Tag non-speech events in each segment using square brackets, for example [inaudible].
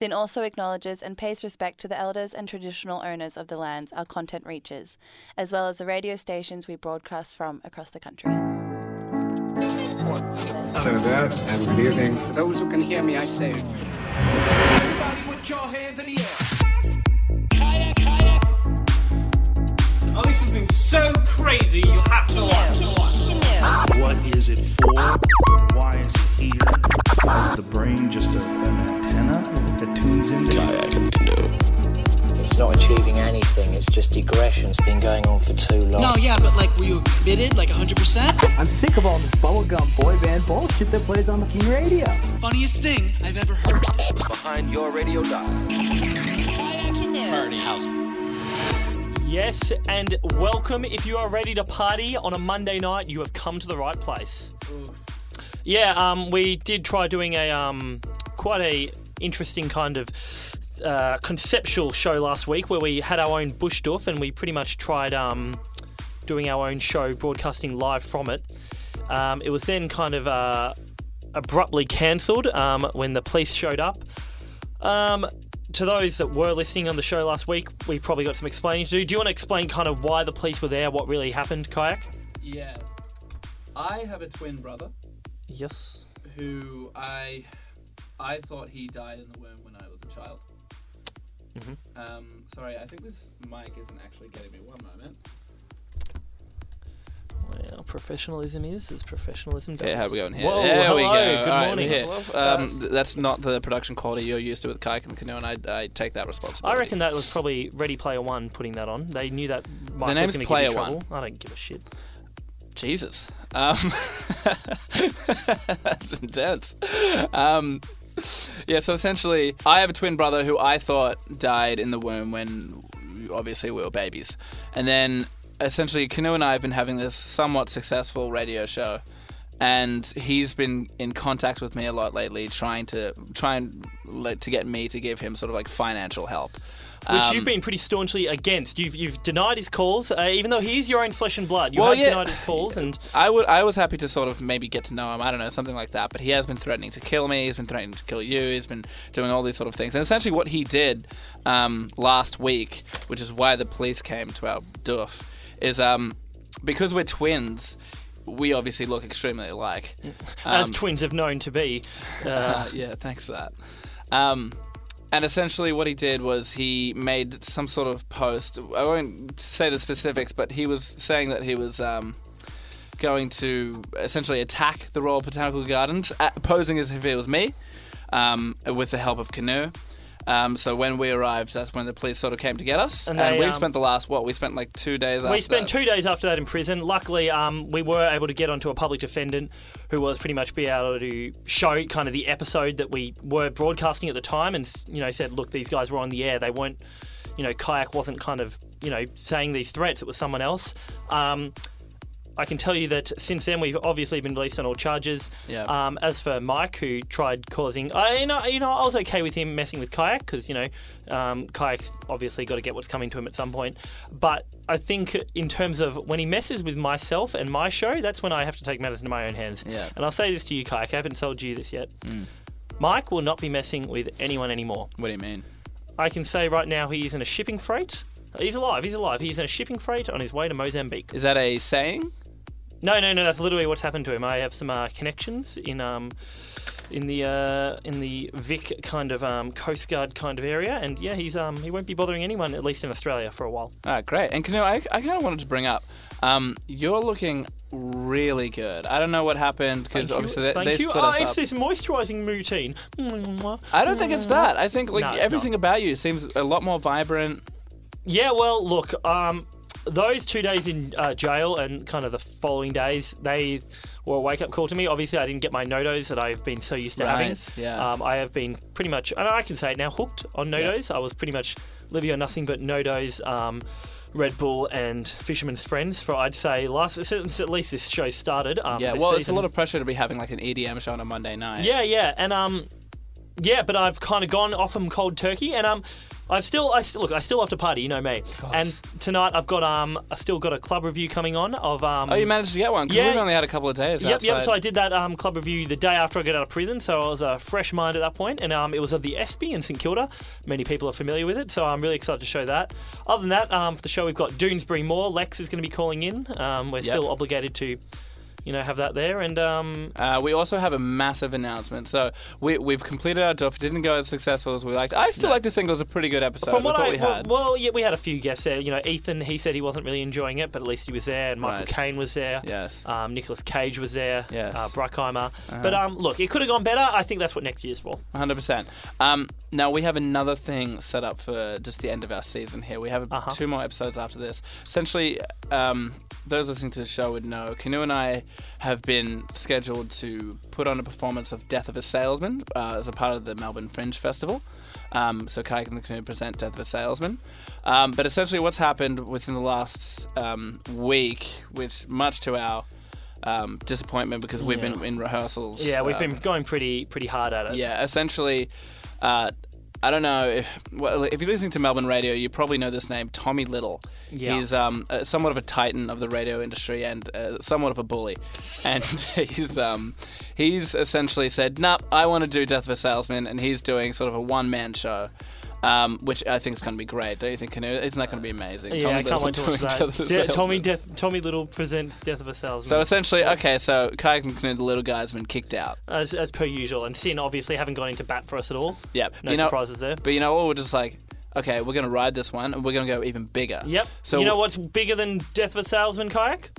Then also acknowledges and pays respect to the elders and traditional owners of the lands our content reaches, as well as the radio stations we broadcast from across the country. Hello there, and good evening. For those who can hear me, I say. Everybody put your hands in the air. Oh, this has been so crazy, you have to watch. What is it for? Why is it here? Is the brain just a, an antenna that tunes into It's not achieving anything, it's just digression. It's been going on for too long. No, yeah, but like, were you committed, like 100%? I'm sick of all this bubblegum boy band bullshit that plays on the fucking radio. Funniest thing I've ever heard. Behind your radio dial. Party house. Yes, and welcome. If you are ready to party on a Monday night, you have come to the right place. Yeah, um, we did try doing a um, quite a interesting kind of uh, conceptual show last week where we had our own bush doof and we pretty much tried um, doing our own show, broadcasting live from it. Um, it was then kind of uh, abruptly cancelled um, when the police showed up. Um, to those that were listening on the show last week, we probably got some explaining to do. Do you want to explain kind of why the police were there, what really happened, Kayak? Yeah. I have a twin brother Yes. who I I thought he died in the womb when I was a child. Mhm. Um, sorry, I think this mic isn't actually getting me. One moment. Well, professionalism is as professionalism does. Okay, how are we going here? Whoa, there we go. Good All right, morning. we're here. Um, th- that's not the production quality you're used to with Kayak and Canoe, and I, I take that responsibility. I reckon that was probably Ready Player One putting that on. They knew that Mike name's was going to Player give you One. I don't give a shit. Jesus. Um, [laughs] that's intense. Um, [laughs] yeah, so essentially, I have a twin brother who I thought died in the womb when obviously we were babies. And then essentially, Canoe and I have been having this somewhat successful radio show. And he's been in contact with me a lot lately, trying to try and to get me to give him sort of like financial help. Which Um, you've been pretty staunchly against. You've you've denied his calls, uh, even though he is your own flesh and blood. You Well, have yeah. denied his calls, and I would. I was happy to sort of maybe get to know him. I don't know something like that. But he has been threatening to kill me. He's been threatening to kill you. He's been doing all these sort of things. And essentially, what he did um, last week, which is why the police came to our doof, is um, because we're twins. We obviously look extremely alike. [laughs] as Um, twins have known to be. Uh, [laughs] uh, yeah, thanks for that. Um, and essentially, what he did was he made some sort of post. I won't say the specifics, but he was saying that he was um, going to essentially attack the Royal Botanical Gardens, uh, posing as if it was me, um, with the help of Canoe. Um, so when we arrived, that's when the police sort of came to get us, And and, they, we um, spent the last what? We spent like two days. we after spent that. two days after that in prison. Luckily, um, we were able to get onto a public defendant who was pretty much be able to show kind of the episode that we were broadcasting at the time, and you know said, look, these guys were on the air. They weren't, you know, kayak wasn't kind of you know saying these threats. It was someone else. Um, I can tell you that since then we've obviously been released on all charges. Yeah. Um, as for Mike, who tried causing, I you know, you know, I was okay with him messing with Kayak because you know, um, Kayak's obviously got to get what's coming to him at some point. But I think in terms of when he messes with myself and my show, that's when I have to take matters into my own hands. Yeah. And I'll say this to you, Kayak. I haven't told you this yet. Mike will not be messing with anyone anymore. What do you mean? I can say right now he is in a shipping freight. He's alive. He's alive. He's in a shipping freight on his way to Mozambique. Is that a saying? No, no, no. That's literally what's happened to him. I have some uh, connections in um, in the uh, in the Vic kind of um, Coast Guard kind of area, and yeah, he's um, he won't be bothering anyone at least in Australia for a while. Ah, great. And Canoe, I, I kind of wanted to bring up, um, you're looking really good. I don't know what happened because obviously they, Thank they you. split Oh, us it's up. this moisturising routine. I don't think it's that. I think like No, it's everything about you seems a lot more vibrant. Yeah, well, look, um, those two days in uh, jail and kind of the following days, they were a wake up call to me. Obviously, I didn't get my nodos that I've been so used to having. Yeah. Um, I have been pretty much, and I can say it now, hooked on nodos. I was pretty much living on nothing but nodos. Um, Red Bull and Fisherman's Friends for I'd say last since at least this show started. Um, yeah, well, it's a lot of pressure to be having like an EDM show on a Monday night. Yeah, yeah, and um, yeah, but I've kind of gone off them cold turkey, and um, I've still, I still look, I still love to party, you know me. And tonight I've got um, I still got a club review coming on of um. Oh, you managed to get one? Yeah. we've only had a couple of days. Yep, yep. So I did that um, club review the day after I got out of prison, so I was a fresh mind at that point, and um, it was of the Espy in St Kilda. Many people are familiar with it, so I'm really excited to show that. Other than that, um, for the show we've got Doonesbury Moor. Lex is going to be calling in. Um, we're Yep. still obligated to, you know, have that there, and um, Uh, we also have a massive announcement. So we, we've completed our doof. It didn't go as successful as we liked. I still like to think it was a pretty good episode From what I we well, well, yeah, we had a few guests there. You know, Ethan, he said he wasn't really enjoying it, but at least he was there. And Michael Right. Caine was there. Yes. Um, Nicolas Cage was there. Yes. Uh, Bruckheimer. Uh-huh. But um, look, it could have gone better. I think that's what next year's for. 100%. Um, now, we have another thing set up for just the end of our season here. We have Uh-huh. two more episodes after this. Essentially, um, those listening to the show would know Canoe and I have been scheduled to put on a performance of Death of a Salesman uh, as a part of the Melbourne Fringe Festival. Um, so, Kayak and the Canoe present Death of a Salesman. Um, but essentially, what's happened within the last um, week, which much to our um, disappointment because we've Yeah. been in rehearsals. Yeah, we've um, been going pretty pretty hard at it. yeah, essentially, uh, I don't know if well, if you're listening to Melbourne radio, you probably know this name, Tommy Little. Yeah. He's um, uh, somewhat of a titan of the radio industry and uh, somewhat of a bully, [laughs] and he's um, he's essentially said, "Nah, I want to do Death of a Salesman," and he's doing sort of a one man show. Um, which I think is going to be great. Don't you think, Canoe? Isn't that going to be amazing? Yeah, Tommy I can't wait to watch that. Yeah, Tommy, Death, Tommy Little presents Death of a Salesman. So essentially, okay, so Kayak and Canoe, the little guy's been kicked out. as, as per usual, and Sin obviously haven't gone into bat for us at all. Yep. No you know, surprises there. But you know what? We're just like, okay, we're gonna ride this one, and we're gonna go even bigger. Yep. So you know what's bigger than Death of a Salesman, Kayak?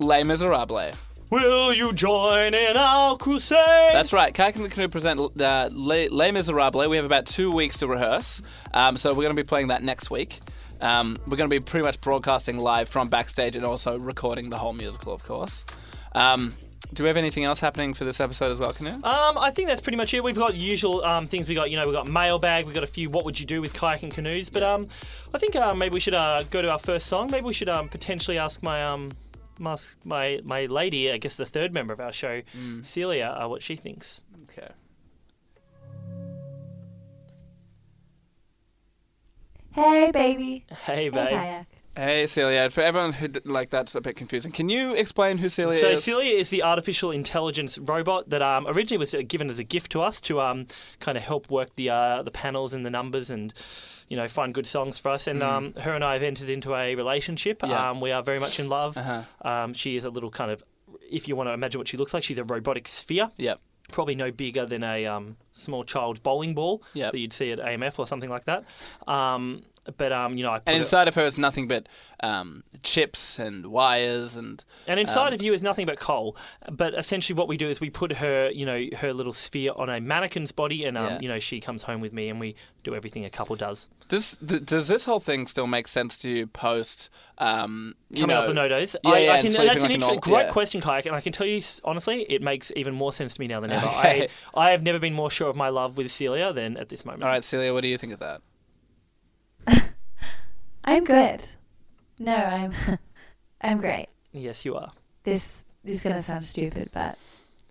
Les Miserables. Will you join in our crusade? That's right. Kayak and the Canoe present uh, Les, Les Miserables. We have about two weeks to rehearse, um, so we're gonna be playing that next week. Um, we're gonna be pretty much broadcasting live from backstage and also recording the whole musical, of course. Um, do we have anything else happening for this episode as well, Canoe? Um, I think that's pretty much it. We've got usual um, things. We got, you know, we got mailbag. We got a few. What would you do with kayak and canoes? But um, I think uh, maybe we should uh, go to our first song. Maybe we should um, potentially ask my um, ask my my lady. I guess the third member of our show, Celia, uh, what she thinks. Okay. Hey, baby. Hey, babe. kayak. Hey, Celia. For everyone who d- like that's a bit confusing, can you explain who Celia So is? So Celia is the artificial intelligence robot that um, originally was uh, given as a gift to us to um, kind of help work the uh, the panels and the numbers and you know find good songs for us. And um, her and I have entered into a relationship. Mm. Yeah. Um, we are very much in love. Uh-huh. Um, she is a little kind of, if you want to imagine what she looks like, she's a robotic sphere. Yep. Probably no bigger than a um, small child bowling ball Yep. that you'd see at AMF or something like that. But um, you know, I put And inside of her is nothing but um, chips and wires and. And inside Um, of you is nothing but coal. But essentially, what we do is we put her, you know, her little sphere on a mannequin's body, and um, Yeah. you know, she comes home with me, and we do everything a couple does. Does th- does this whole thing still make sense to you post? Um, you Coming know, off the notos, Yeah, I, yeah, I can, that's like an interesting, great yeah. question, kayak, and I can tell you honestly, it makes even more sense to me now than ever. [laughs] Okay. I, I have never been more sure of my love with Celia than at this moment. All right, Celia, what do you think of that? [laughs] I'm good. No, I'm [laughs] I'm great. Yes, you are. This is gonna sound stupid, but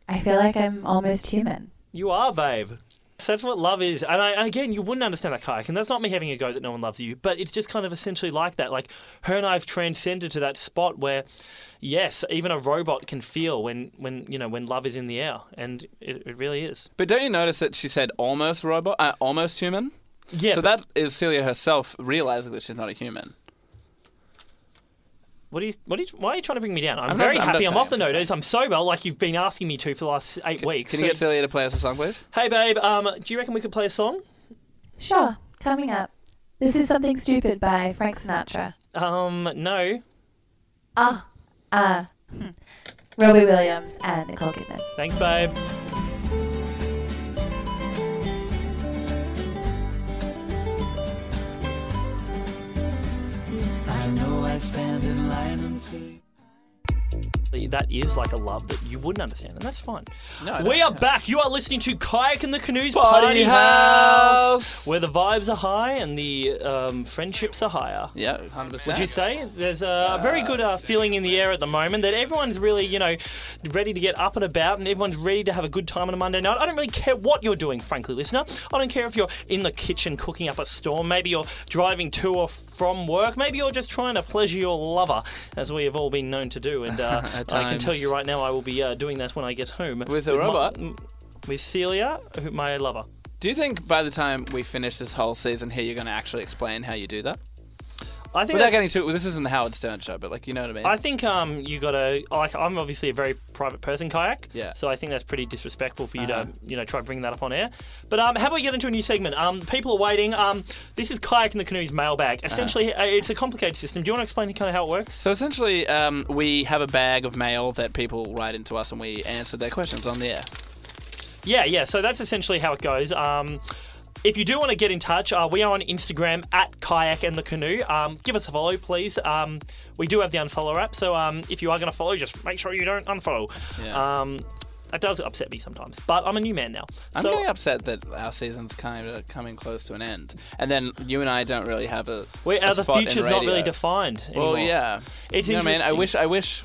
I feel like I'm almost human. You are, babe. That's what love is. And I, again, you wouldn't understand that, kayak. And that's not me having a go that no one loves you, but it's just kind of essentially like that. Like, her and I have transcended to that spot where, yes, even a robot can feel when, when you know, when love is in the air. And it, it really is. But don't you notice that she said almost robot, uh, almost human? Yeah. So but that is Celia herself realizing that she's not a human. what are you, what are you, why are you trying to bring me down? I'm, I'm not- very I'm happy. I'm off the saying, I'm. I'm sober, like you've been asking me to for the last eight weeks. Can you get Celia to play us a song, please? hey, babe, um, do you reckon we could play a song? Sure, coming up. This is something stupid by Frank Sinatra. Um, no. Ah, uh, hmm. Robbie Williams and Nicole Kidman. Thanks, babe. I stand in line until. That is like a love that you wouldn't understand, and that's fine. No, we are yeah. back. You are listening to Kayak and the Canoes Party Party, House. House, where the vibes are high and the um, friendships are higher. Yeah, hundred percent. Would you say there's a very good uh, feeling in the air at the moment that everyone's really, you know, ready to get up and about and everyone's ready to have a good time on a Monday night? I don't really care what you're doing, frankly, listener. I don't care if you're in the kitchen cooking up a storm. Maybe you're driving to or from work. Maybe you're just trying to pleasure your lover, as we have all been known to do. And uh, [laughs] At I can tell you right now, I will be uh, doing that when I get home With a my- robot? with Celia, who- my lover. Do you think by the time we finish this whole season here, you're going to actually explain how you do that? I think Without getting too, well, this isn't the Howard Stern show, but like you know what I mean. I think um you gotta like I'm obviously a very private person, kayak. Yeah. So I think that's pretty disrespectful for you Uh-huh. to you know try to bring that up on air. But um, how about we get into a new segment? Um, people are waiting. Um, this is kayak and the canoes mailbag. Essentially, uh it's a complicated system. Do you want to explain kind of how it works? So essentially, um, we have a bag of mail that people write into us, and we answer their questions on the air. Yeah, yeah. So that's essentially how it goes. Um, if you do want to get in touch, uh, we are on Instagram at Kayak and the Canoe. Um, give us a follow, please. Um, we do have the unfollow app, so um, if you are going to follow, just make sure you don't unfollow. Yeah. Um, that does upset me sometimes, but I'm a new man now. I'm so, getting upset that our season's kind of coming close to an end, and then you and I don't really have a. we, a uh, the future's not really defined. Well, yeah. It's you know what I mean? I wish. I wish.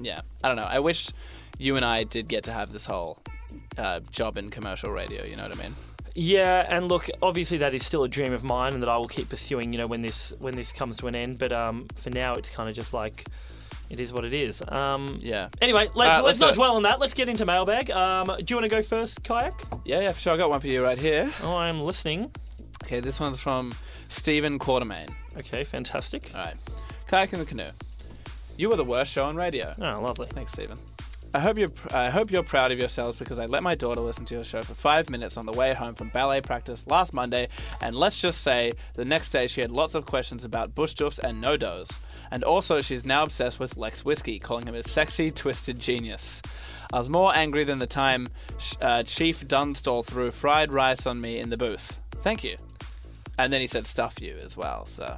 Yeah. I don't know. I wish you and I did get to have this whole uh, job in commercial radio. You know what I mean? Yeah, and look, obviously that is still a dream of mine, and that I will keep pursuing. You know, when this when this comes to an end. But um, for now, it's kind of just like it is what it is. Um, Yeah. Anyway, let's, let's, let's not dwell on that. Let's get into mailbag. Um, do you want to go first, Kayak? Yeah, yeah, for sure. I got one for you right here. Oh, I'm listening. Okay, this one's from Stephen Quartermain. Okay, fantastic. All right. Kayak in the canoe. You were the worst show on radio. Oh, lovely. Thanks, Stephen. I hope you're I hope you're proud of yourselves because I let my daughter listen to your show for five minutes on the way home from ballet practice last Monday, and let's just say the next day she had lots of questions about bush doofs and no dos, and also she's now obsessed with Lex Whiskey, calling him a sexy, twisted genius. I was more angry than the time uh, Chief Dunstall threw fried rice on me in the booth. Thank you. And then he said stuff you as well. So.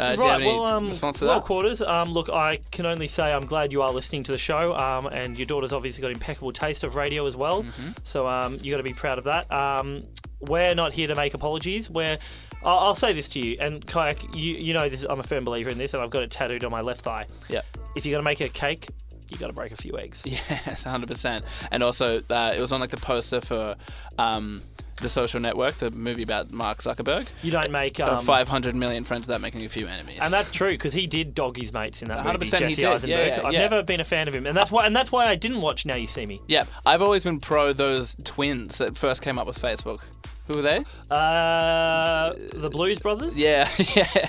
Uh, do you have right, well, um, well, quarters. Um, look, I can only say I'm glad you are listening to the show, um, and your daughter's obviously got impeccable taste of radio as well. Mm-hmm. So um, you got to be proud of that. Um, we're not here to make apologies. We're I'll, I'll say this to you, and Kayak, you, you know this. I'm a firm believer in this, and I've got it tattooed on my left thigh. Yeah. If you're gonna make a cake, you got to break a few eggs. [laughs] Yes, hundred percent. And also, uh, it was on like the poster for um, the Social Network, the movie about Mark Zuckerberg. You don't make um, 500 million friends without making a few enemies. And that's true because he did dog his mates in that 100% movie. he Jesse did. Yeah, Eisenberg. yeah, I've yeah. never been a fan of him, and that's why. And that's why I didn't watch Now You See Me. yeah. I've always been pro those twins that first came up with Facebook. Who were they? Uh, the Blues Brothers. Yeah, [laughs] yeah.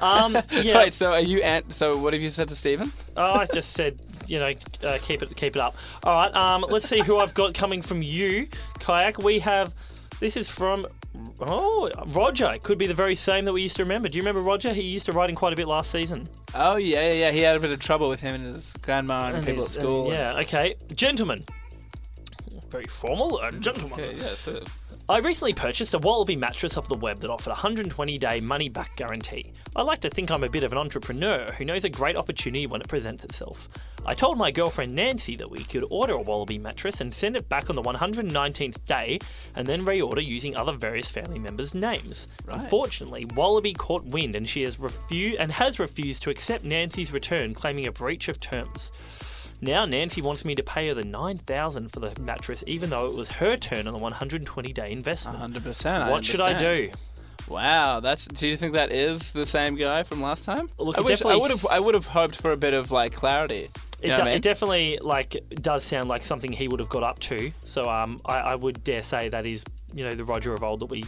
Um, yeah. Wait, so are you? Ant- so what have you said to Stephen? Oh, I just said, you know, uh, keep it, keep it up. All right. Um, let's see who I've got coming from you, kayak. We have. This is from. Oh, Roger. It could be the very same that we used to remember. Do you remember Roger? He used to write in quite a bit last season. Oh yeah, yeah, yeah. He had a bit of trouble with him and his grandma and, And people his- at school. and- yeah. Okay. Gentlemen. Very formal. Uh, gentlemen. Okay, yeah, so I recently purchased a Wallaby mattress off the web that offered a 120 day money back guarantee. I like to think I'm a bit of an entrepreneur who knows a great opportunity when it presents itself. I told my girlfriend Nancy that we could order a Wallaby mattress and send it back on the 119th day and then reorder using other various family members' names. Unfortunately, Wallaby caught wind and she has refused and has refused to accept Nancy's return, claiming a breach of terms. Now Nancy wants me to pay her the nine thousand for the mattress, even though it was her turn on the 120 day investment. 100%. What should I do? Wow, that's. Do you think that is the same guy from last time? Look, I wish I would have. I would have hoped for a bit of like clarity. It, do- I mean? it definitely like does sound like something he would have got up to. So um, I, I would dare say that is you know the Roger of old that we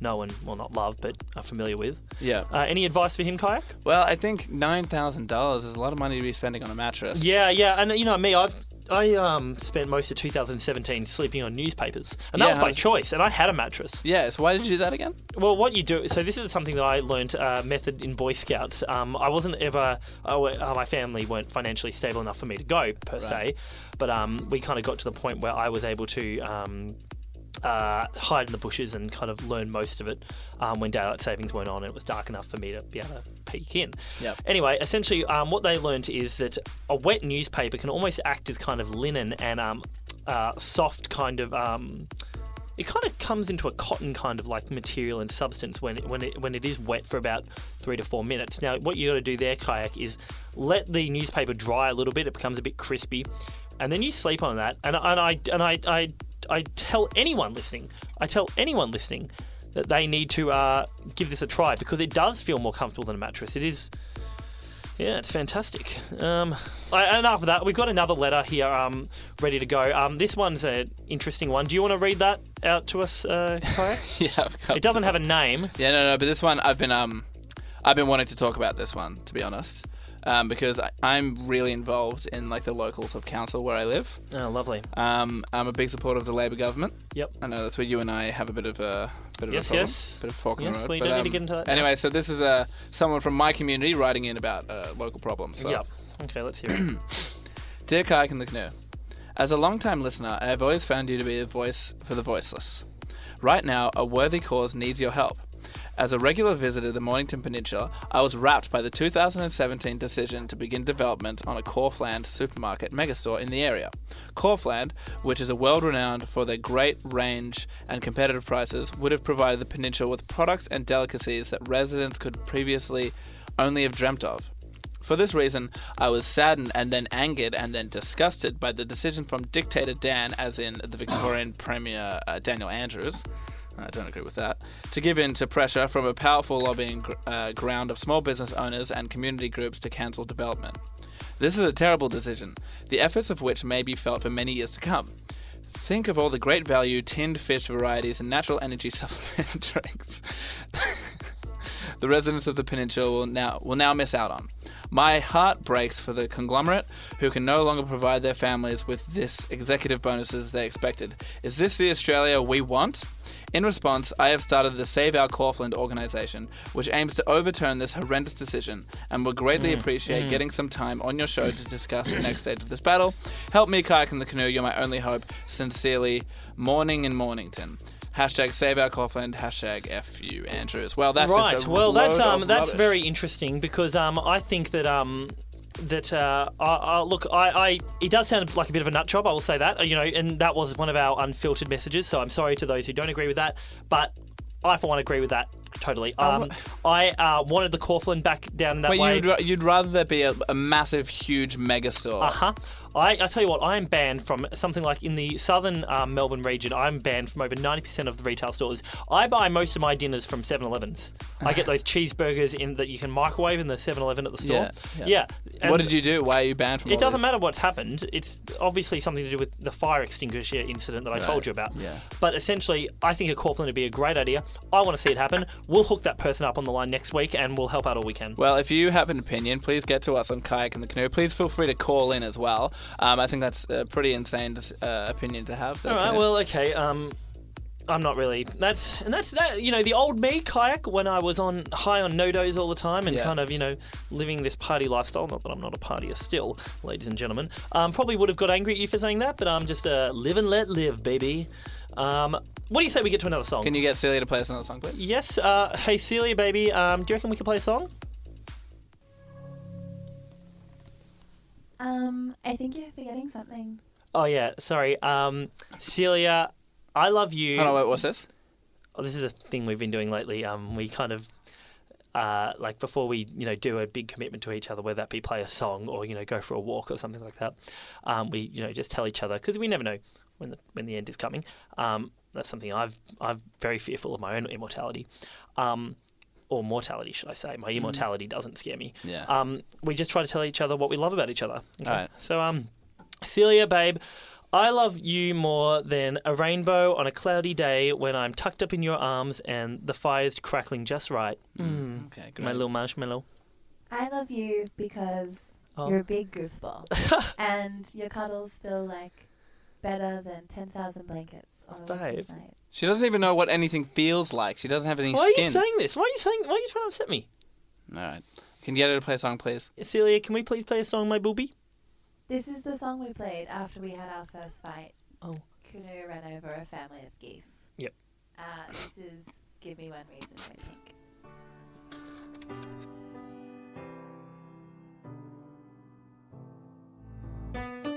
know and well not love but are familiar with. Yeah. Uh, any advice for him, kayak? Well, I think nine thousand dollars is a lot of money to be spending on a mattress. Yeah, yeah, and you know me, I've I um spent most of 2017 sleeping on newspapers, and that Yeah, was by how's- choice. And I had a mattress. Yeah. So why did you do that again? Well, what you do, so this is something that I learned uh, method in Boy Scouts. Um, I wasn't ever, oh, uh, my family weren't financially stable enough for me to go per se, but um, we kind of got to the point where I was able to. Uh, hide in the bushes and kind of learn most of it um, when daylight savings weren't on and it was dark enough for me to be able to peek in. Yep. Anyway, essentially, um, what they learned is that a wet newspaper can almost act as kind of linen and um, uh, soft kind of. Um, it kind of comes into a cotton kind of like material and substance when it, when it when it is wet for about three to four minutes. Now, what you got to do there, kayak, is let the newspaper dry a little bit. It becomes a bit crispy, and then you sleep on that. And, and I and I, I I tell anyone listening, I tell anyone listening that they need to uh, give this a try because it does feel more comfortable than a mattress. It is. Yeah, it's fantastic. Um, I, enough of that. We've got another letter here um, ready to go. Um, this one's an interesting one. Do you want to read that out to us, uh, [laughs] yeah, I've got It doesn't have a name. Yeah, no, no, but this one I've been um, I've been wanting to talk about this one to be honest, um, because I, I'm really involved in like the local sort of council where I live. Oh, lovely. Um, I'm a big supporter of the Labor government. Yep. I know that's where you and I have a bit of a bit of Yes, a problem, yes. bit of fork in the road. we but, don't need to um, get into that now. Anyway, so this is uh, someone from my community writing in about uh, local problems. So. Yep. Okay, let's hear it. [clears throat] Dear Kayak in the Canoe, as a long-time listener, I have always found you to be a voice for the voiceless. Right now, a worthy cause needs your help. As a regular visitor to the Mornington Peninsula, I was rapt by the 2017 decision to begin development on a Kaufland supermarket megastore in the area. Kaufland, which is a world renowned for their great range and competitive prices, would have provided the peninsula with products and delicacies that residents could previously only have dreamt of. For this reason, I was saddened and then angered and then disgusted by the decision from dictator Dan, as in the Victorian Premier uh, Daniel Andrews. I don't agree with that. To give in to pressure from a powerful lobbying gr- uh, ground of small business owners and community groups to cancel development. This is a terrible decision, the efforts of which may be felt for many years to come. Think of all the great value tinned fish varieties and natural energy supplement [laughs] drinks [laughs] the residents of the peninsula will now will now miss out on. My heart breaks for the conglomerate who can no longer provide their families with this executive bonuses they expected. Is this the Australia we want? In response, I have started the Save Our Kaufland organization, which aims to overturn this horrendous decision and would greatly mm, appreciate mm. getting some time on your show to discuss the next stage of this battle. Help me kayak in the canoe, you're my only hope. Sincerely, Morning in Mornington. Hashtag Save Our Kaufland, hashtag FU Andrews. Well, that's right. well, that's um, that's very interesting because um, I think that um, that uh, I, I, look, I, I, it does sound like a bit of a nut job. I will say that, uh, you know, and that was one of our unfiltered messages. So I'm sorry to those who don't agree with that, but I for one agree with that totally. Um, I uh, wanted the Kaufland back down that Wait, way. you'd, you'd rather there be a, a massive, huge megastore. Uh huh. I, I tell you what, I am banned from something like in the southern um, Melbourne region. I'm banned from over 90% of the retail stores. I buy most of my dinners from 7-Elevens. I get those cheeseburgers in that you can microwave in the 7-Eleven at the store. Yeah, yeah. and what did you do? Why are you banned from It doesn't this? matter what's happened. It's obviously something to do with the fire extinguisher incident that I told you about. yeah. But essentially, I think a Kaufland would be a great idea. I want to see it happen. We'll hook that person up on the line next week, and we'll help out all we can. Well, if you have an opinion, please get to us on Kayak and the Canoe. Please feel free to call in as well. Um, I think that's a pretty insane uh, opinion to have. All right. Well, okay. Um, I'm not really. That's and that's that. You know, the old me kayak when I was on high on no dos all the time and Yeah. kind of you know living this party lifestyle. Not that I'm not a partier still, ladies and gentlemen. Um, probably would have got angry at you for saying that, but I'm just uh, live and let live, baby. Um, what do you say we get to another song? Can you get Celia to play us another song, please? Yes. Uh, hey Celia, baby. Um, do you reckon we can play a song? Um, I think you're forgetting something. Oh yeah. Sorry. Um, Celia, I love you. Hold on, wait, what's this? Oh, this is a thing we've been doing lately. Um, we kind of uh, like before we you know do a big commitment to each other, whether that be play a song or you know go for a walk or something like that. Um, we you know just tell each other because we never know when the when the end is coming. Um, that's something I've I'm very fearful of my own immortality. Um, or mortality, should I say? My immortality doesn't scare me. Yeah. Um, we just try to tell each other what we love about each other. Okay? Alright. So, um, Celia, babe, I love you more than a rainbow on a cloudy day when I'm tucked up in your arms and the fire's crackling just right. Mm. Okay, My little marshmallow. I love you because Oh. you're a big goofball, [laughs] and your cuddles feel like better than ten thousand blankets on a winter's Babe. She doesn't even know what anything feels like. She doesn't have any skin. Why are you saying this? Why are you saying? Why are you trying to upset me? All right. Can you get her to play a song, please? Celia, can we please play a song, my booby? This is the song we played after we had our first fight. Oh, canoe ran over a family of geese. Yep. Uh, this is Give Me One Reason, I think.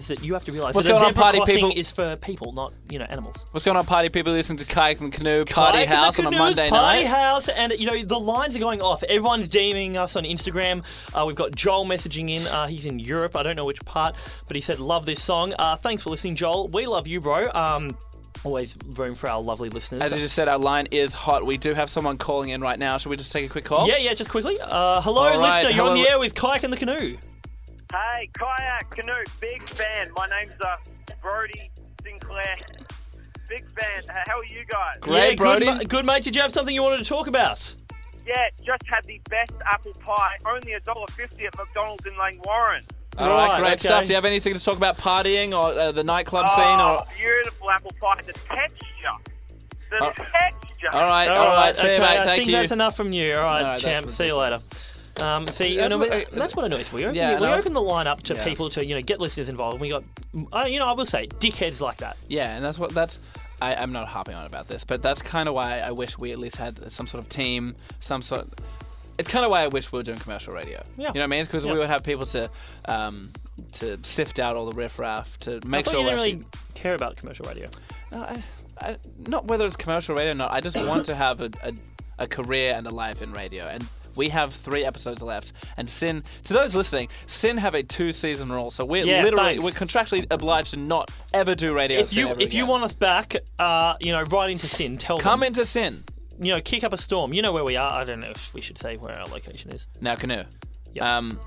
Is that you have to realise What's that going on, zebra party crossing people? is for people, not you know animals. What's going on, party people? Listen to Kayak and Canoe Party Kayak the House on a canoes, Monday party night. house, and you know the lines are going off. Everyone's DMing us on Instagram. Uh, we've got Joel messaging in. Uh, he's in Europe. I don't know which part, but he said love this song. Uh, thanks for listening, Joel. We love you, bro. Um, always room for our lovely listeners. As you just said, our line is hot. We do have someone calling in right now. Should we just take a quick call? Yeah, yeah. Just quickly. Uh, hello, All right, listener. You're on hello. the air with Kayak and the canoe. Hey, kayak, canoe, big fan. My name's uh, Brody Sinclair. Big fan. H- How are you guys? yeah, Good, ma- good mate. Did you have something you wanted to talk about? Yeah, just had the best apple pie. Only a dollar fifty at McDonald's in Langwarrin. All right, Right, great okay. stuff. Do you have anything to talk about partying or uh, the nightclub scene? Oh, Or beautiful apple pie. The texture. The Oh. texture. all right, all right. See you, okay, mate. I Thank think you. that's enough from you. All right, All right, champ. See you later. Um, see, That's you know, what- uh, that's what annoys me. We open, yeah, we open the line up to Yeah. people to you know get listeners involved. And we got, uh, you know, I will say, dickheads like that. Yeah, and that's what that's. I, I'm not harping on about this, but that's kind of why I wish we at least had some sort of team, some sort. It's kind of why I wish we were doing commercial radio. Yeah. You know what I mean? Because Yeah. we would have people to um, to sift out all the riffraff to make I sure you we didn't actually. really care about commercial radio. No, I, I, not whether it's commercial radio or not. I just [coughs] want to have a, a, a career and a life in radio. And we have three episodes left. And Sin, to those listening, Sin have a two season rule. So we're Yeah, literally, thanks. we're contractually obliged to not ever do radio. If Sin you ever if you again. want us back, uh, you know, right into Sin. Tell Come them. into Sin. You know, kick up a storm. You know where we are. I don't know if we should say where our location is. Now, Canoe. Um,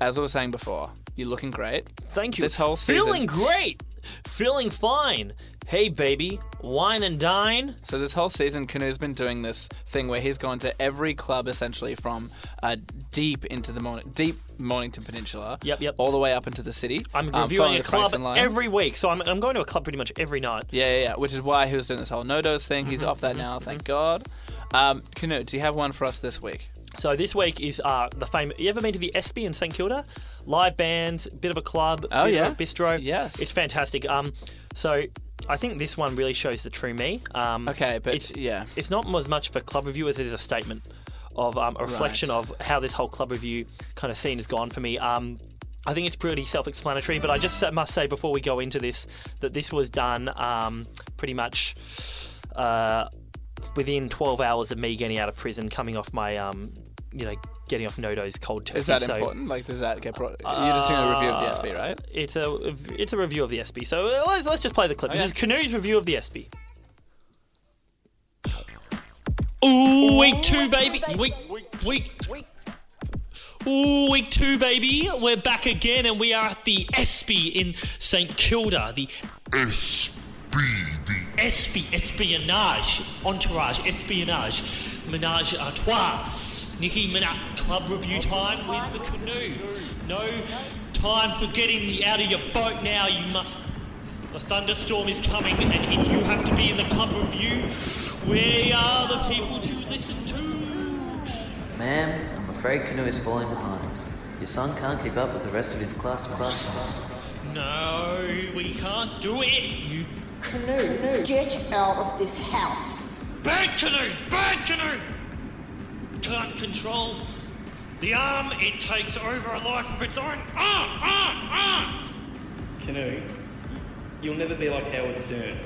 as I was saying before, you're looking great. Thank you. This whole season. Feeling great. Feeling fine. Hey, baby, wine and dine. So this whole season, Canoe's been doing this thing where he's gone to every club essentially from uh, deep into the morning, deep Mornington Peninsula. Yep, yep. All the way up into the city. I'm um, reviewing a club every week, so I'm, I'm going to a club pretty much every night. Yeah, yeah, yeah. Which is why he was doing this whole no dose thing. He's Mhm, off that mhm, now, thank God. Um, Canoe, do you have one for us this week? So this week is uh, the famous. You ever been to the Espy in St Kilda? Live bands, bit of a club, Oh, bit yeah. of a bistro. Yes. it's fantastic. Um, so I think this one really shows the true me. Um, Okay, but it's yeah. it's not as much of a club review as it is a statement of um, a reflection of how this whole club review kind of scene has gone for me. Um, I think it's pretty self-explanatory, but I just must say before we go into this that this was done um, pretty much uh, within 12 hours of me getting out of prison, coming off my, um, you know, getting off Nodo's cold turkey. Is that so, important? Like, does that get brought? You're just doing a review of the Espy, uh, right? It's a it's a review of the Espy. So uh, let's, let's just play the clip. Okay. This is Canoe's review of the Espy. Ooh, week two, baby. Week, week, week. Ooh, week two, baby. We're back again, and we are at the Espy in St Kilda. The Espy, the Espy, espionage, entourage, espionage, menage a trois. Nicki Minaj club review time with the canoe. No time for getting the out of your boat now. You must. The thunderstorm is coming, and if you have to be in the club review, we are the people to listen to. Ma'am, I'm afraid Canoe is falling behind. Your son can't keep up with the rest of his class classmates. No, we can't do it. You Canoe, get out of this house. Bad canoe! Bad canoe! Can't control the arm, it takes over a life of its own. Ah! Ah! Ah! Canoe, you'll never be like Howard Stern.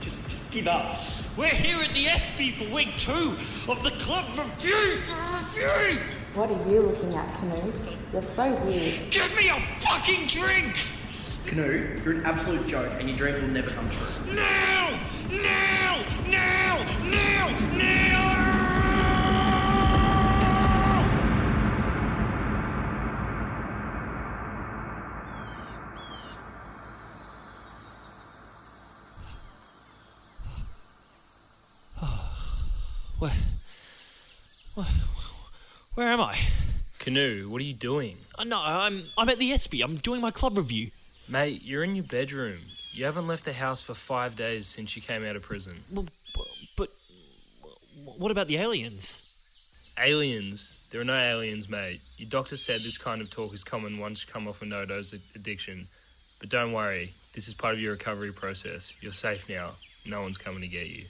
Just, just give up. We're here at the Espy for week two of the club review! Review! What are you looking at, Canoe? You're so weird. Give me a fucking drink! Canoe, you're an absolute joke and your dreams will never come true. Now! Now! Now! Now! Now! Where, where, where am I? Canoe, what are you doing? Uh, no, I'm I'm at the Espy. I'm doing my club review. Mate, you're in your bedroom. You haven't left the house for five days since you came out of prison. Well, but what about the aliens? Aliens? There are no aliens, mate. Your doctor said this kind of talk is common once you come off a no-dose addiction. But don't worry, this is part of your recovery process. You're safe now. No one's coming to get you.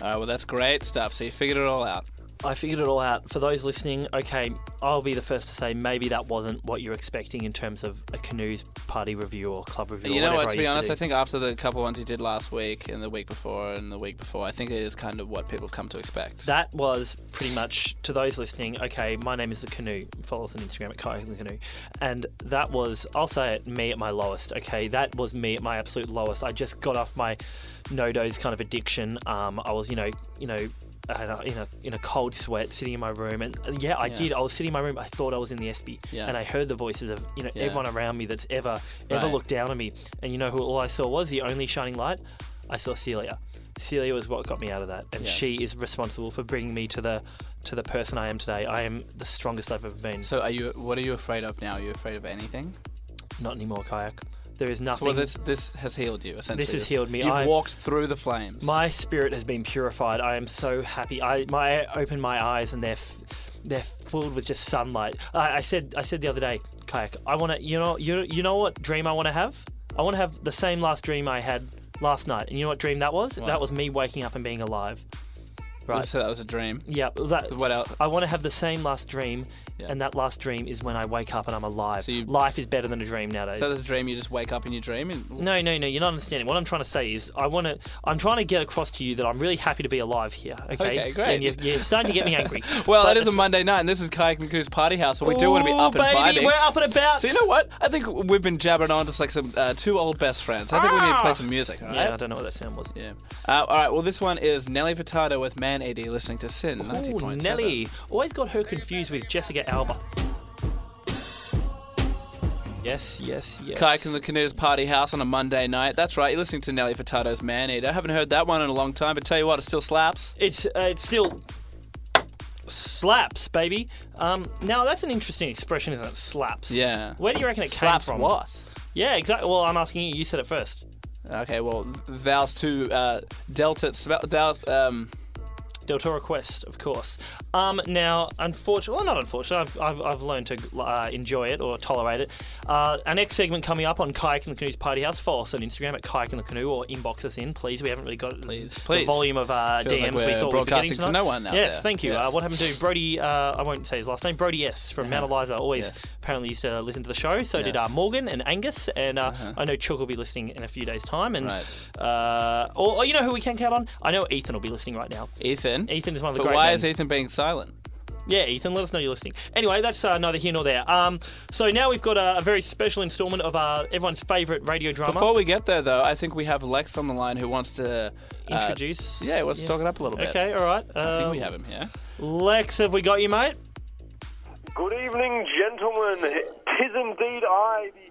All right, well, that's great stuff. So you figured it all out. I figured it all out. For those listening, okay, I'll be the first to say maybe that wasn't what you're expecting in terms of a canoes party review or club review. You know what? To be honest, do. I think after the couple ones you did last week and the week before and the week before, I think it is kind of what people come to expect. That was pretty much to those listening. Okay, my name is the Canoe. Follow us on Instagram at Kayak the Canoe, and that was I'll say it me at my lowest. Okay, that was me at my absolute lowest. I just got off my no dose kind of addiction. Um, I was you know you know. In a in a cold sweat, sitting in my room, and yeah, I Yeah. did. I was sitting in my room. I thought I was in the Espy, Yeah. and I heard the voices of you know Yeah. everyone around me that's ever ever Right. looked down on me. And you know who all I saw was the only shining light. I saw Celia. Celia was what got me out of that, and she is responsible for bringing me to the to the person I am today. I am the strongest I've ever been. So are you? What are you afraid of now? Are you afraid of anything? Not anymore, kayak. There is So nothing. well, this this has healed you essentially. This has healed me. You've I- walked through the flames. my spirit has been purified. I am so happy. I my I open my eyes and they're f- they're filled with just sunlight. I, I said I said the other day, kayak. I want to you know you you know what dream I want to have? I want to have the same last dream I had last night. And you know what dream that was? What? That was me waking up and being alive. Right. So that was a dream. Yeah, that. What else? I want to have the same last dream, Yeah. and that last dream is when I wake up and I'm alive. So you, Life is better than a dream nowadays. So there's a dream you just wake up in your dream and no, no, no. You're not understanding. What I'm trying to say is, I want to. I'm trying to get across to you that I'm really happy to be alive here. Okay. Okay, great. And you're, you're starting to get me angry. [laughs] well, But it is a [laughs] Monday night, and this is Kayak and party house, so we do want to be Ooh, up and baby, vibing. we're up and about. So you know what? I think we've been jabbering on just like some uh, two old best friends. I think we need to play Ah! some music. Right? Yeah, I don't know what that sound was. Yeah. Uh, all right. Well, this one is Nelly Furtado with Man AD listening to Sin. 90.7. Nelly. Always got her confused with Jessica Alba. Yes, yes, yes. Kayak and the Canoes Party House on a Monday night. That's right, you're listening to Nelly Furtado's Man Eater. I haven't heard that one in a long time, but tell you what, it still slaps. It's uh, it's still slaps, baby. Um, now that's an interesting expression, isn't it? Slaps. Yeah. Where do you reckon it Slaps came from? what? Yeah, exactly. Well, I'm asking you. You said it first. Okay, well, thou's to uh, Delta, thou, um, Del Toro Quest, of course. Um, now, unfortunately, well, not unfortunately, I've, I've, I've learned to uh, enjoy it or tolerate it. Uh, our next segment coming up on Kayak and the Canoe's Party House. Follow us on Instagram at Kayak and the Canoe or inbox us in, please. We haven't really got the please. volume of uh, Feels like DMs we we're thought we'd be broadcasting getting to no one out Yes, there. thank you. Yes. Uh, what happened to Brody? Uh, I won't say his last name. Brody S from Mount Eliza always Yes. apparently used to listen to the show. So did uh, Morgan and Angus, and uh, Uh-huh. I know Chuck will be listening in a few days' time. And Right. uh, or, or you know who we can count on? I know Ethan will be listening right now. Ethan. Ethan is one of the But great why men. is Ethan being silent? Yeah, Ethan, let us know you're listening. Anyway, that's uh, neither here nor there. Um, so now we've got a, a very special instalment of uh, everyone's favourite radio drama. Before we get there, though, I think we have Lex on the line who wants to uh, Introduce. Yeah, he wants to talk it up a little bit. Okay, all right. I think we um, have him here. Lex, have we got you, mate? Good evening, gentlemen. Tis indeed I, the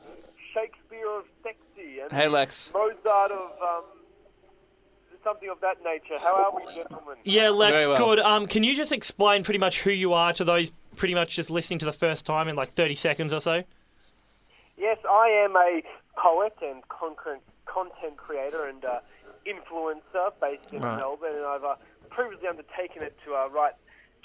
Shakespeare of sexy, and Hey, Lex. Mozart of um, something of that nature. How are we, gentlemen? Yeah, Lex, Very well. good. Um, can you just explain pretty much who you are to those pretty much just listening to the first time in like 30 seconds or so? Yes, I am a poet and content content creator and uh, influencer based in Right. Melbourne, and I've uh, previously undertaken it to uh, write,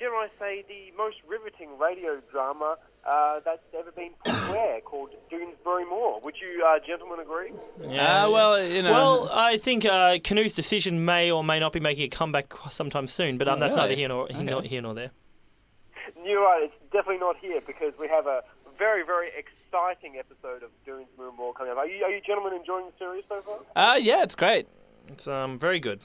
dare I say, the most riveting radio drama uh, that's ever been put to air, called Doonesbury Moor. Would you uh, gentlemen agree? Uh, well, you know. Well, I think uh, Canoe's decision may or may not be making a comeback sometime soon, but um, Oh, that's really? neither here nor, Okay. not here nor there. You're right. It's definitely not here because we have a very, very exciting episode of Doonesbury Moor coming up. Are you, are you gentlemen enjoying the series so far? Uh, yeah, it's great. It's um very good.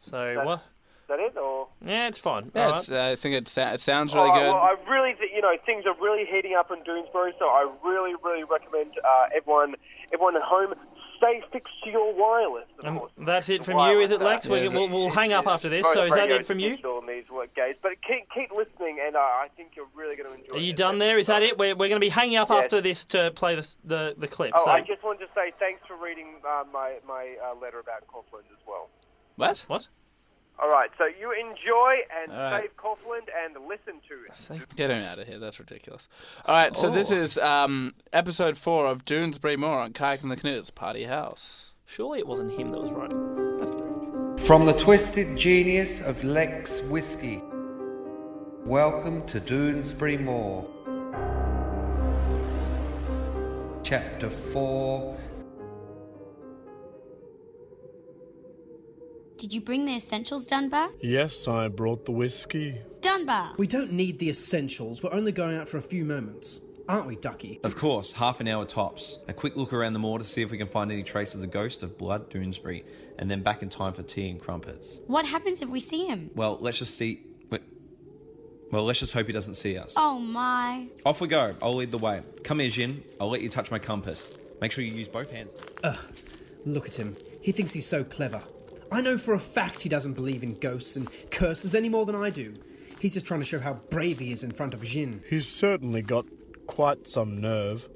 So That- what? Is that it, or? Yeah, it's fine. Yeah, All right. it's, uh, I think it, sa- it sounds really All right, good. Well, I really, th- you know, things are really heating up in Doonesbury, so I really, really recommend uh, everyone, everyone at home, stay fixed to your wireless. Of Um, course. that's it from Wireless, you, is it, Lex? We, Yeah, we'll, we'll hang up after this. So is that it from you? essential in these work days, but keep keep listening, and uh, I think you're really going to enjoy. Are you this done there? Is that it? We're, we're going to be hanging up Yes. after this to play the the, the clip. Oh, so I just wanted to say thanks for reading uh, my my uh, letter about Kaufland as well. what? what? All right, so you enjoy and All right. save Kaufland and listen to it. Get him out of here. That's ridiculous. All right, so this Oh. is um, episode four of Doonesbury Moor on Kayak and the Canoes Party House. Surely it wasn't him that was writing. That's very From the twisted genius of Lex Whiskey, welcome to Doonesbury Moor. Chapter 4. Did you bring the essentials, Dunbar? Yes, I brought the whiskey. Dunbar! We don't need the essentials. We're only going out for a few moments. Aren't we, Ducky? Of course, half an hour tops. A quick look around the moor to see if we can find any trace of the ghost of Blood Doonesbury, and then back in time for tea and crumpets. What happens if we see him? Well, let's just see. Well, let's just hope he doesn't see us. Oh my. Off we go. I'll lead the way. Come here, Jin. I'll let you touch my compass. Make sure you use both hands. Ugh, look at him. He thinks he's so clever. I know for a fact he doesn't believe in ghosts and curses any more than I do. He's just trying to show how brave he is in front of Jin. He's certainly got quite some nerve.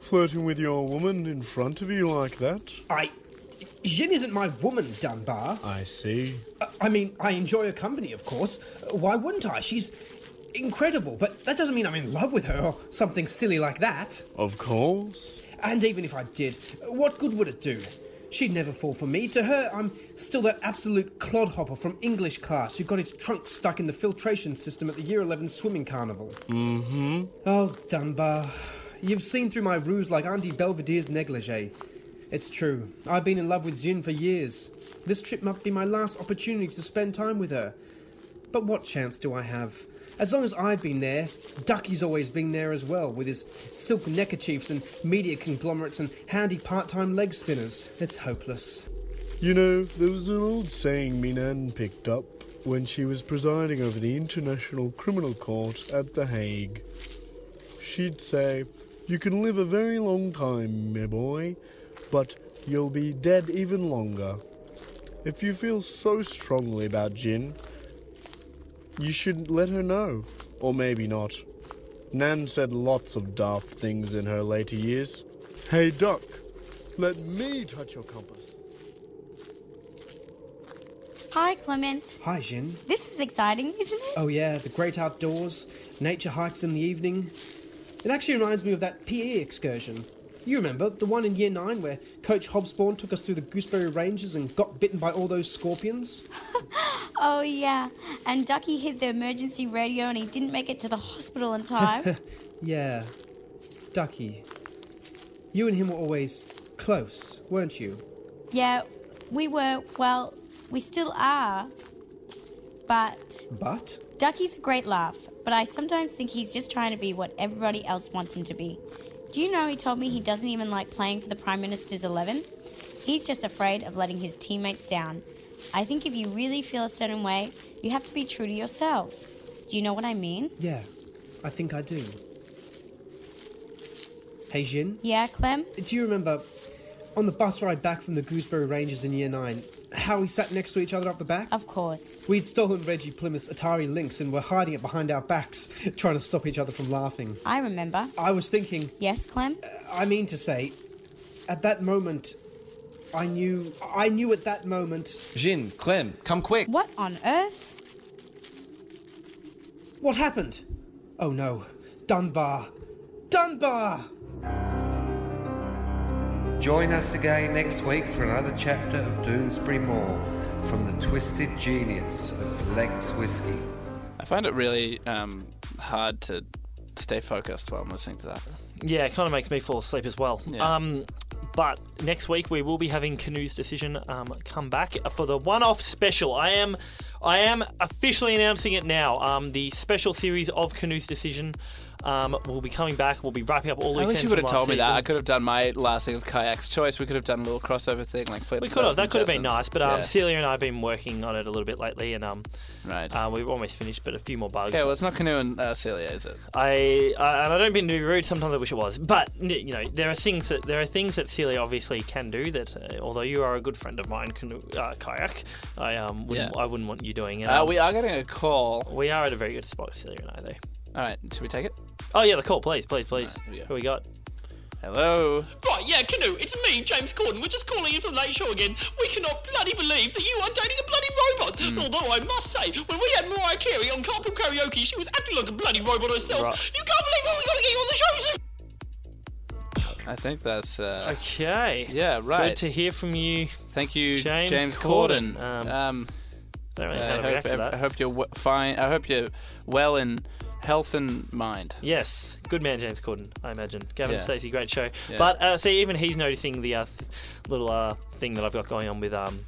Flirting with your woman in front of you like that. I. Jin isn't my woman, Dunbar. I see. Uh, I mean, I enjoy her company, of course. Why wouldn't I? She's incredible, but that doesn't mean I'm in love with her or something silly like that. Of course. And even if I did, what good would it do? She'd never fall for me. To her, I'm still that absolute clodhopper from English class who got his trunk stuck in the filtration system at the Year 11 swimming carnival. Mm-hmm. Oh, Dunbar. You've seen through my ruse like Auntie Belvedere's negligee. It's true. I've been in love with Jin for years. This trip must be my last opportunity to spend time with her. But what chance do I have? As long as I've been there, Ducky's always been there as well, with his silk neckerchiefs and media conglomerates and handy part-time leg spinners. It's hopeless. You know, there was an old saying me nan picked up when she was presiding over the International Criminal Court at The Hague. She'd say, You can live a very long time, my boy, but you'll be dead even longer. If you feel so strongly about Jin, you should let her know. Or maybe not. Nan said lots of daft things in her later years. Hey, Duck, let me touch your compass. Hi, Clement. Hi, Jin. This is exciting, isn't it? Oh, yeah, the great outdoors, nature hikes in the evening. It actually reminds me of that PE excursion. You remember, the one in year nine where Coach Hobsbawm took us through the Gooseberry Ranges and got bitten by all those scorpions? [laughs] Oh, yeah. And Ducky hit the emergency radio and he didn't make it to the hospital in time. [laughs] yeah. Ducky. You and him were always close, weren't you? yeah, we were, well, we still are. But But? Ducky's a great laugh, but I sometimes think he's just trying to be what everybody else wants him to be. Do you know he told me he doesn't even like playing for the Prime Minister's 11? He's just afraid of letting his teammates down. I think if you really feel a certain way, you have to be true to yourself. Do you know what I mean? Yeah, I think I do. Hey, Jin? Yeah, Clem? Do you remember on the bus ride back from the Gooseberry Ranges in year nine how we sat next to each other up the back? Of course. We'd stolen Reggie Plymouth's Atari Lynx and were hiding it behind our backs, [laughs] trying to stop each other from laughing. I remember. I was thinking. Yes, Clem? Uh, I mean to say, at that moment, I knew. I knew at that moment. Jin, Clem, come quick. What on earth? What happened? Oh no. Dunbar. Dunbar! Join us again next week for another chapter of Doonesbury Moor from the twisted genius of Lex Whiskey. I find it really um, hard to stay focused while I'm listening to that. Yeah, it kind of makes me fall asleep as well. Yeah. Um, but next week we will be having Canoe's decision um, come back for the one-off special. I am, I am officially announcing it now. Um, the special series of Canoe's decision um, will be coming back. We'll be wrapping up all these. I wish you would have told me that. I could have done my last thing of kayak's choice. We could have done a little crossover thing like flip. We could have. That could have been nice. But um, yeah. Celia and I have been working on it a little bit lately, and um, right. uh, we've almost finished, but a few more bugs. Okay, well, it's not canoe and uh, Celia, is it? I uh, and I don't mean to be rude. Sometimes I wish it was, but you know there are things that there are things that Celia obviously can do. That uh, although you are a good friend of mine, canoe, uh, kayak, I um wouldn't, Yeah. I wouldn't want you doing. And, Uh, um, we are getting a call. we are at a very good spot, Celia and I, though. All right, should we take it? Oh yeah, the call, please, please, please. here we go. Who we got? Hello. Right, yeah, Canoe, it's me, James Corden. We're just calling in from Late Show again. We cannot bloody believe that you are dating a bloody robot. Hmm. Although I must say, when we had Mariah Carey on Carpool Karaoke, she was acting like a bloody robot herself. Right. You can't believe what we got to get you on the show soon. I think that's. Uh, Okay. Yeah, right. Good to hear from you. Thank you, James James, Corden. Corden. Um, Um, Don't really uh, I hope, react to that. I hope you're w- fine. I hope you're well in health and mind. Yes, good man, James Corden. I imagine. Gavin Yeah. Stacey, great show. Yeah. But uh, see, even he's noticing the uh, th- little uh, thing that I've got going on with um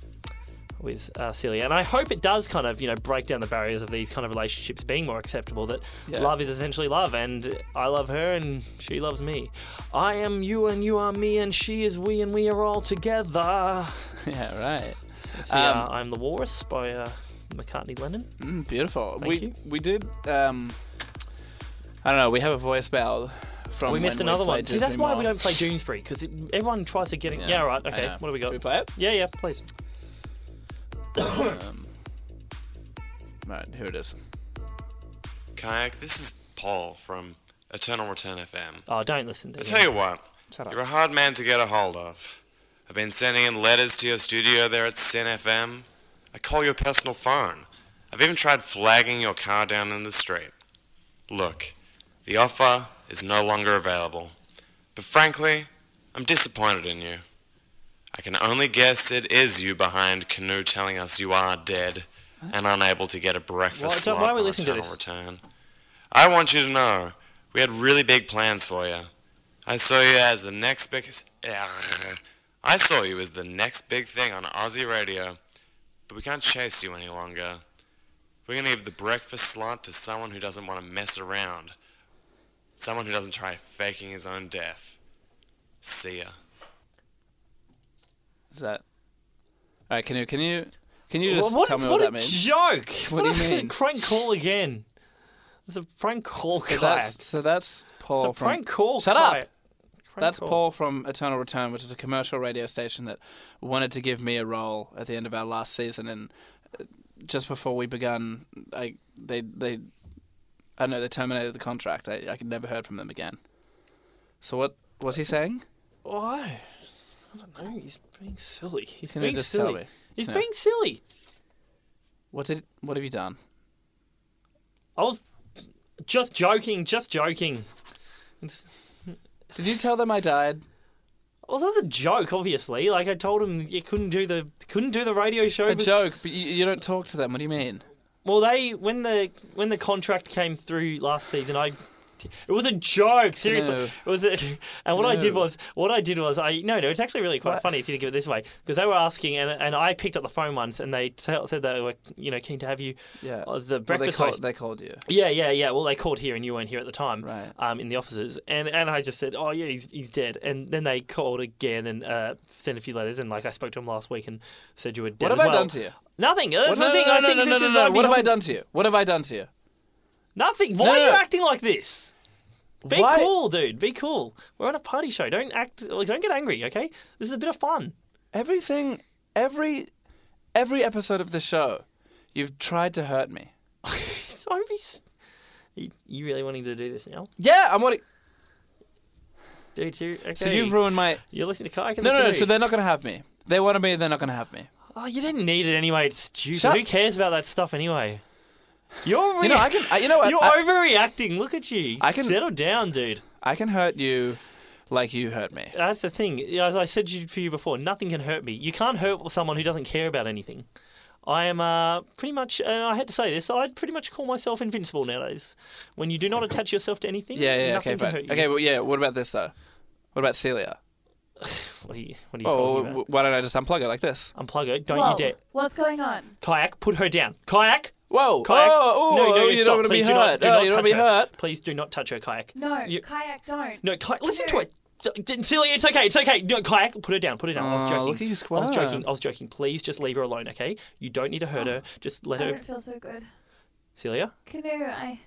with uh, Celia, and I hope it does kind of you know break down the barriers of these kind of relationships being more acceptable. That Yeah. love is essentially love, and I love her and she loves me. I am you and you are me, and she is we and we are all together. [laughs] yeah, right. See, uh, Um, I'm the Walrus by uh, McCartney Lennon. Mm, beautiful. We you. we did. Um, I don't know. We have a voicemail from. we missed when another we one. played See, that's Disney why we Mall. don't play Doonesbury because everyone tries to get it. Yeah, Yeah, right. I Okay. know. What do we got? Should we play it? Yeah, yeah. Please. [coughs] um, right, here it is. Kayak, this is Paul from Eternal Return FM. Oh, don't listen to I tell you what, Shut up. you're a hard man to get a hold of. I've been sending in letters to your studio there at SYN FM. I call your personal phone. I've even tried flagging your car down in the street. Look, the offer is no longer available. But frankly, I'm disappointed in you. I can only guess it is you behind Canoe telling us you are dead and unable to get a breakfast Why- slot why are we on listening to Eternal this? Return. I want you to know we had really big plans for you. I saw you as the next big. [laughs] I saw you as the next big thing on Aussie radio, but we can't chase you any longer. We're gonna give the breakfast slot to someone who doesn't want to mess around. Someone who doesn't try faking his own death. See ya. Is that? All right, can you can you can you Well, just what tell me what what, a that means? joke! What do you [laughs] mean? prank call again. It's a prank call, So kayak. that's, so that's Paul It's a from. prank call, Shut up. Prank That's call. Paul from Eternal Return, which is a commercial radio station that wanted to give me a role at the end of our last season, and uh, just before we began, I they they I don't know they terminated the contract. I I could never heard from them again. So what was he saying? Why? I don't know. He's being silly. He's Can being just silly. tell me? He's Yeah. being silly. What did what have you done? I was just joking. Just joking. It's, Did you tell them I died? well, that was a joke, obviously. Like I told him you couldn't do the couldn't do the radio show. A but- joke, but you, you don't talk to them. What do you mean? Well, they when the when the contract came through last season, I it was a joke. Seriously, No. it was. A, [laughs] and what I did was what I did was I no no. It's actually really quite What? funny if you think of it this way because they were asking and and I picked up the phone once and they tell, said they were you know keen to have you Yeah. the Well, breakfast they, called, host. they called you. Yeah, yeah, yeah. Well, they called here and you weren't here at the time, Right. um, in the offices, and and I just said, oh yeah, he's he's dead. And then they called again and uh, sent a few letters, and like I spoke to him last week and said you were dead. What have as I done to you? Nothing. That's What- the no, no, I no, think no, this no, no, no. What have I done to you? What have I done to you? Nothing. Why No, are you acting like this? Be Why- cool, dude. Be cool. We're on a party show. Don't act. Like, don't get angry. Okay. This is a bit of fun. Everything, every, every episode of the show, you've tried to hurt me. [laughs] Don't be. You, you really wanting to do this now, Yeah, I'm wanting. dude? You, okay. So you've ruined my. You're listening to Kayak and No, the no, no. Canoe. So they're not gonna have me. They want me. They're not gonna have me. Oh, you didn't need it anyway. It's stupid. Shut- Who cares about that stuff anyway? You're You know, I can. I, you know what? You're I, overreacting. Look at you. I can- settle down, dude. I can hurt you, like you hurt me. That's the thing. As I said to you- for you before, nothing can hurt me. You can't hurt someone who doesn't care about anything. I am uh, pretty much, and I had to say this, I'd pretty much call myself invincible nowadays. When you do not attach yourself to anything, Yeah, yeah. nothing Okay, can fine. hurt you. Okay, well, yeah. What about this though? What about Celia? [sighs] What are you, what are you Oh, talking w- about? why don't I just unplug it like this? Unplug her. Don't Whoa, you dare. What's going on? Kayak, put her down. Kayak! Whoa! Kayak! Oh, no, no, oh, no, you stop. don't want to be Please do not, hurt. do Oh, not you don't touch want to be her. hurt. Please do not touch her, Kayak. No, You- kayak, don't. No, kayak, listen to it. D- Celia, it's okay, it's okay. No, kayak, put her down, put her down. I was Oh, joking. look at you I was joking. I was joking. Please just leave her alone, okay? You don't need to hurt her. [gasps] Just let I her. don't feel so good. Celia? Canoe, I,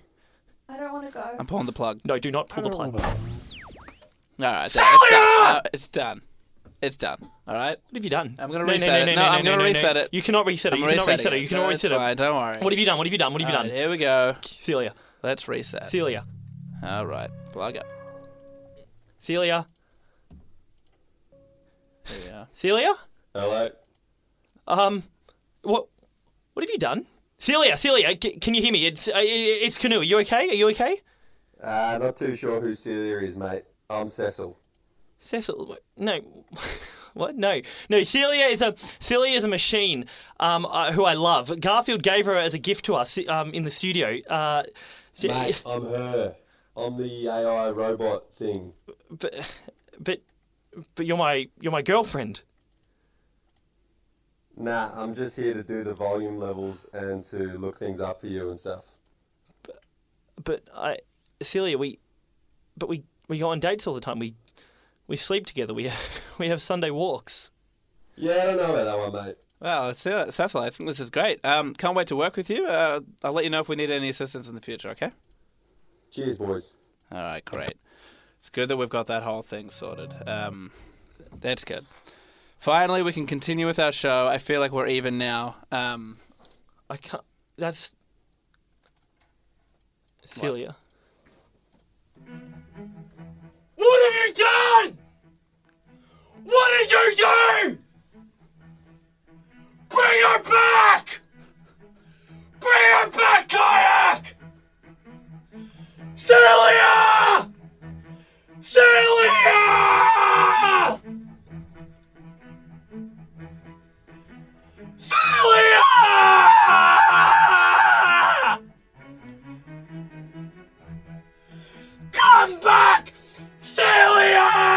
I don't want to go. I'm pulling the plug. No, do not pull the plug. All right, there, it's done. Uh, it's done. It's done. All right. What have you done? I'm gonna No, no, reset no, it. no, No, no, I'm no, gonna no, no. reset it. You cannot reset it. I'm You cannot resetting reset it. it. You cannot reset it's it. fine, Don't worry. What have you done? What have you done? What have you All right, done? here we go. Celia. Let's reset. Celia. All right. Plug it. Celia. There we are. Celia? Hello. Um, what? What have you done? Celia, Celia, c- can you hear me? It's uh, it's Canoe. Are you okay? Are you okay? Uh, not too sure who Celia is, mate. I'm Cecil. Cecil, no, [laughs] what? No, no. Celia is a Celia is a machine, um, uh, who I love. Garfield gave her as a gift to us um, in the studio. Uh, See, Mate, [laughs] I'm her. I'm the AI robot thing. But, but, but you're my you're my girlfriend. Nah, I'm just here to do the volume levels and to look things up for you and stuff. But, But I, Celia, we, but we we go on dates all the time. We, we sleep together. We [laughs] we have Sunday walks. Yeah, I don't know about that one, mate. Well, Cecilia, Cecil, I think this is great. Um, can't wait to work with you. Uh, I'll let you know if we need any assistance in the future. Okay. Cheers, boys. All right, great. It's good that we've got that whole thing sorted. Um, that's good. Finally, we can continue with our show. I feel like we're even now. Um, I can't. That's Celia. What have you done? What did you do? Bring her back! Bring her back, kayak! Celia! Celia! Celia! Come back! Celia!